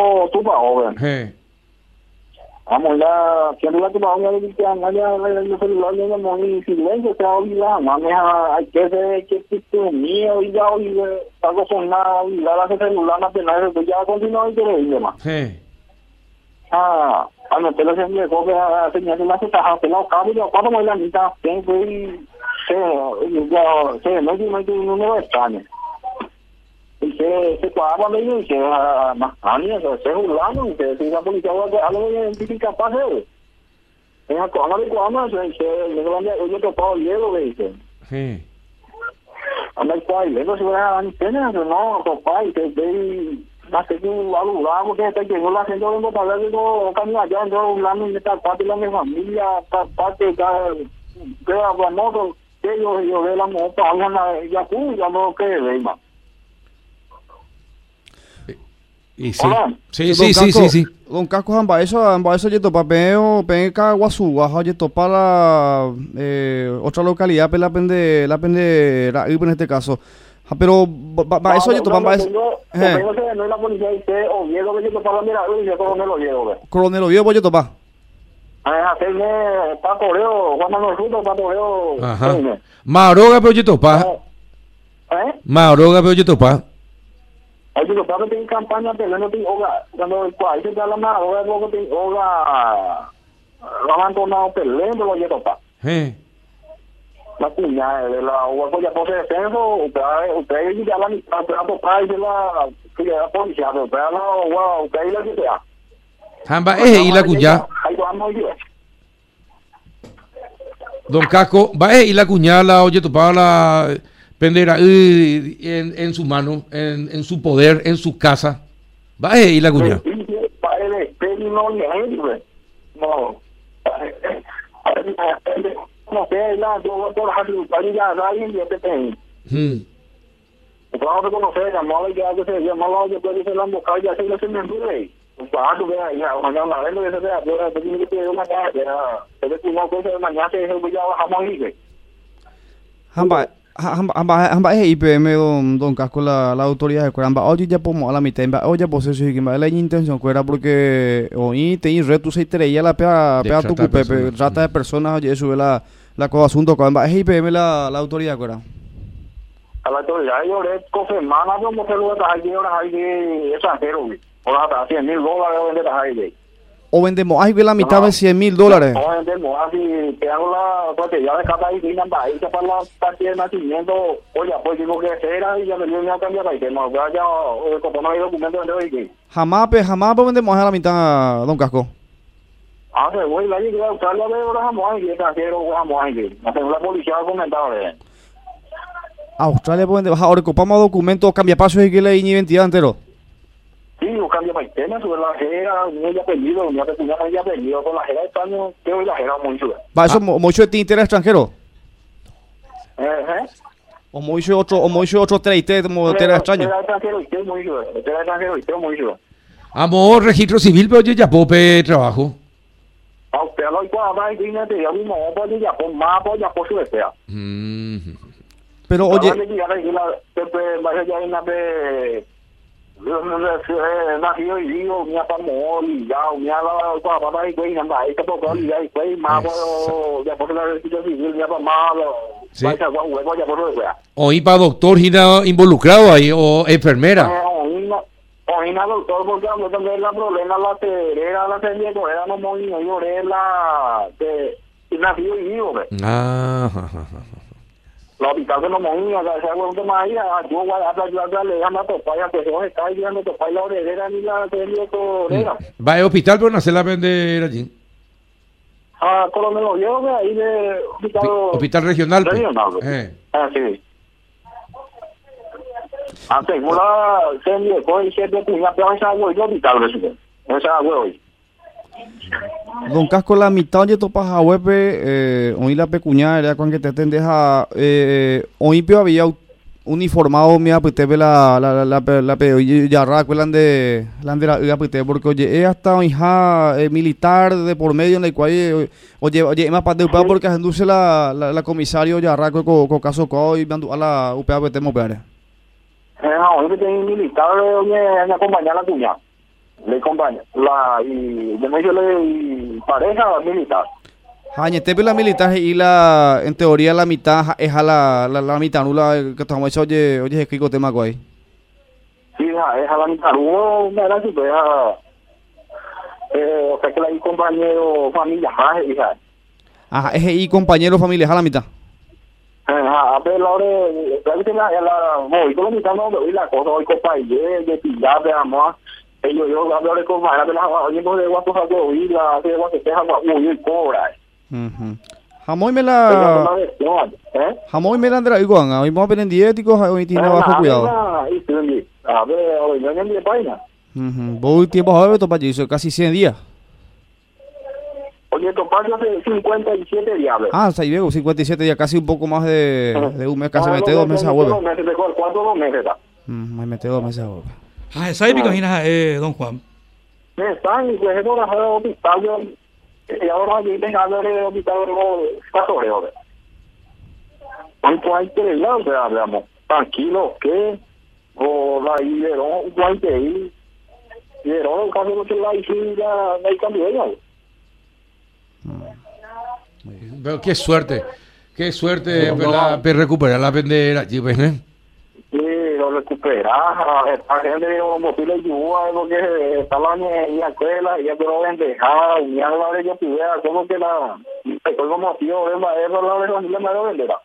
o tu pa joven. Eh. Vamos la, que no la tu pa joven que allá el celular de muy silencio se ha hay que ser que tipo mío y ya hoy algo con y la la celular no tiene nada, pues ya continúa y quiere ir más. Eh. Ah, cuando te lo se me coge a señal la se está pelado cabo yo cuando me la mitad tengo y se yo se no digo que no me extraña y se se cuadra medio y se más años se y se si la policía algo identifica pase en la cama de cuama se le van a yo te puedo llevo me dice. Eh. anda el cual luego se va a antena no papá y te ve más que tú algo que te llegó la gente vengo para ver digo camino allá yo hablando y esta parte de mi familia parte de que famoso que yo yo ve la mujer para una ya tú ya no que ve más Y sí. Hola. Sí, Don sí, sí, Casco, sí, sí. Don Casco guaja la eh, otra localidad la pende la pende la en este caso. Pero ba, ba- eso pa eso. Tengo que no es la policía y te Oviedo que yo para mirar y yo lo llevo ve coronel Oviedo pues yeto pa. Ah, hacerme Paco Leo, Juan Manuel Fruto, Paco Leo. Ajá. Maroga pero yo topa. ¿Eh? Maroga pero yo topa. Ay, digo, para que tenga campaña, pero no tengo hoga. Cuando el país se da la mano, hoga, luego tengo hoga. Lo llevo para. Eh. La cuña de la hoga, pues ya pose descenso, usted, usted ya la mitad, usted a tocar y la, que ya la policía, usted la hoga, usted y la que sea. Hamba eh y la cuña. Ahí vamos yo. Don Casco, va eh y la cuña la oye topa la pendera eh, en, en su mano, en, en su poder, en su casa. Va eh y la cuña. No. Hmm. Vamos a conocer, llamaba y ya que se llamaba, yo puedo decir la boca, ya se lo se me endure. Para tu vea, ya, mañana una vez lo que se vea, yo te tiene que pedir una caja, ya, se ve que una cosa de mañana se ya bajamos ahí, Hamba hamba hamba hamba eh IPM don don Casco la la autoridad de Cueramba. Oye ya pomo a la mitad, hamba, oye pues eso y que la intención cuera porque oí te y retu se treía la pea pea tu trata de cupe personas. trata de personas oye sube la la cosa asunto cueramba. Es IPM la la autoridad cuera. A la autoridad, yo le confirmaba, como se lo está ahí, ahora hay de extranjero, ahora hasta 100 mil dólares vender ahí, O vendemos ve la mitad No. de 100 mil dólares. No vendemos así, te hago la botella de y para para la partida de nacimiento. Oye, pues digo que era y ya me dio a cambiar ahí, que no vaya, o como no hay documento de hoy. Jamás pe jamás pe vendemos a la mitad don Casco. Ah, se voy a ir a Australia de ahora jamás y extranjero jamás ahí. La policía ha comentado de Australia pues vende ahora copamos documentos cambia pasos y que le identidad entero. Sí, yo cambio para el tema, sobre la jera, un apellido, un apellido, un ya apellido, con la jera de España, que hoy la jera mucho. Va eso mo- mucho de tinte era extranjero. Eh, eh. O mucho otro o mucho otro treite como era extraño. Extranjero y y. Amor, registro civil pero yo ya pope trabajo. A usted lo igual, va y viene, te llamo, no, pues ya, pues más, pues ya, pues su desea. Pero Oye, oye, nacido y digo, mi papá y ya, mi papá, y güey, nada, ahí puedo y ya, y güey, más, ya por la registro civil, ya Sí. por lo que sea. Oí para doctor Gina involucrado ahí o enfermera. Oye, doctor, porque a mí también la problema la terera, la serie, era no muy, yo lloré la, de, nacido y digo, ve. Ah, ja, ja. Los hospitales no movían, o sea, bueno, toma ahí, ah, yo voy a a Topaya, que se está ayudando a Topaya la orejera ni la serie orejera. Va al hospital no se la vender allí. Ah, coronel Oviedo, de ahí de hospital... Hospital regional. pues. Regional. Eh. Ah, sí. Ah, con el siete puñas, pero esa agua, yo hospital. Esa agua hoy. Don Casco la mitad oye topas a web eh oí la pecuña era con que te tendeja eh oí pe había uniformado mi apete ve la la la la la ya ra cuelan de la de la apete porque oye es hasta hija eh, militar de por medio en el cual eh, oye oye más parte upea porque induce la la, la comisario ya ra co co caso co y a la upea apete mo peare Eh, no, hoy que tengo militar, oye, me acompaña la cuña. Le compañía, la, y de medio le y pareja militar. Jañete la militar y la en teoría la mitad es a la la, la mitad nula que estamos hecho oye oye escrito tema guay. Sí, es a la mitad. Uno, una gran pues, eh, o sea que la hay compañero, familia, hija. Ajá, es y compañero familia a la mitad. Ajá, a ver, la hora, claro que la, la, no, y con la mitad no, y la cosa, hoy copa y de pillar, de amor, ellos, yo, hablo de cosas, de las, de guapos a de guapos que uy, cobra. Mhm. Jamón me la ¿eh? jamón me la andra igual, hoy vamos a aprender diéticos, hoy tiene bajo cuidado. A ver, hoy no hay ni página. Mhm. Voy tiempo a ver hizo casi 100 días. Oye, topario hace 57 diablos. Ah, o sea, luego 57 días, casi un poco más de, de un mes, casi Ah, mete no, dos no, meses a huevo. dos meses, mejor, cuatro dos meses, ¿tá? Mm, me mete dos meses a huevo. Ah, esa épica, imagina, eh, don Juan. Me están, y pues, eso la de hospital, yo, y ahora aquí dejando de hospital, luego, cuatro horas, ¿verdad? ¿Cuánto hay que ir, o sea, veamos, tranquilo, ¿qué? O la Iberón, ¿cuánto hay que ir? Iberón, el caso de que la hice, ya, no hay cambio de ella, Pero qué suerte, qué suerte recuperar la pendera allí, pues, ¿eh? Sí, lo recuperar, esta gente de porque está la la escuela, ya quiero vendejar, y ya la de yo tuviera, como que la, como motivo, es la de la familia me lo venderá.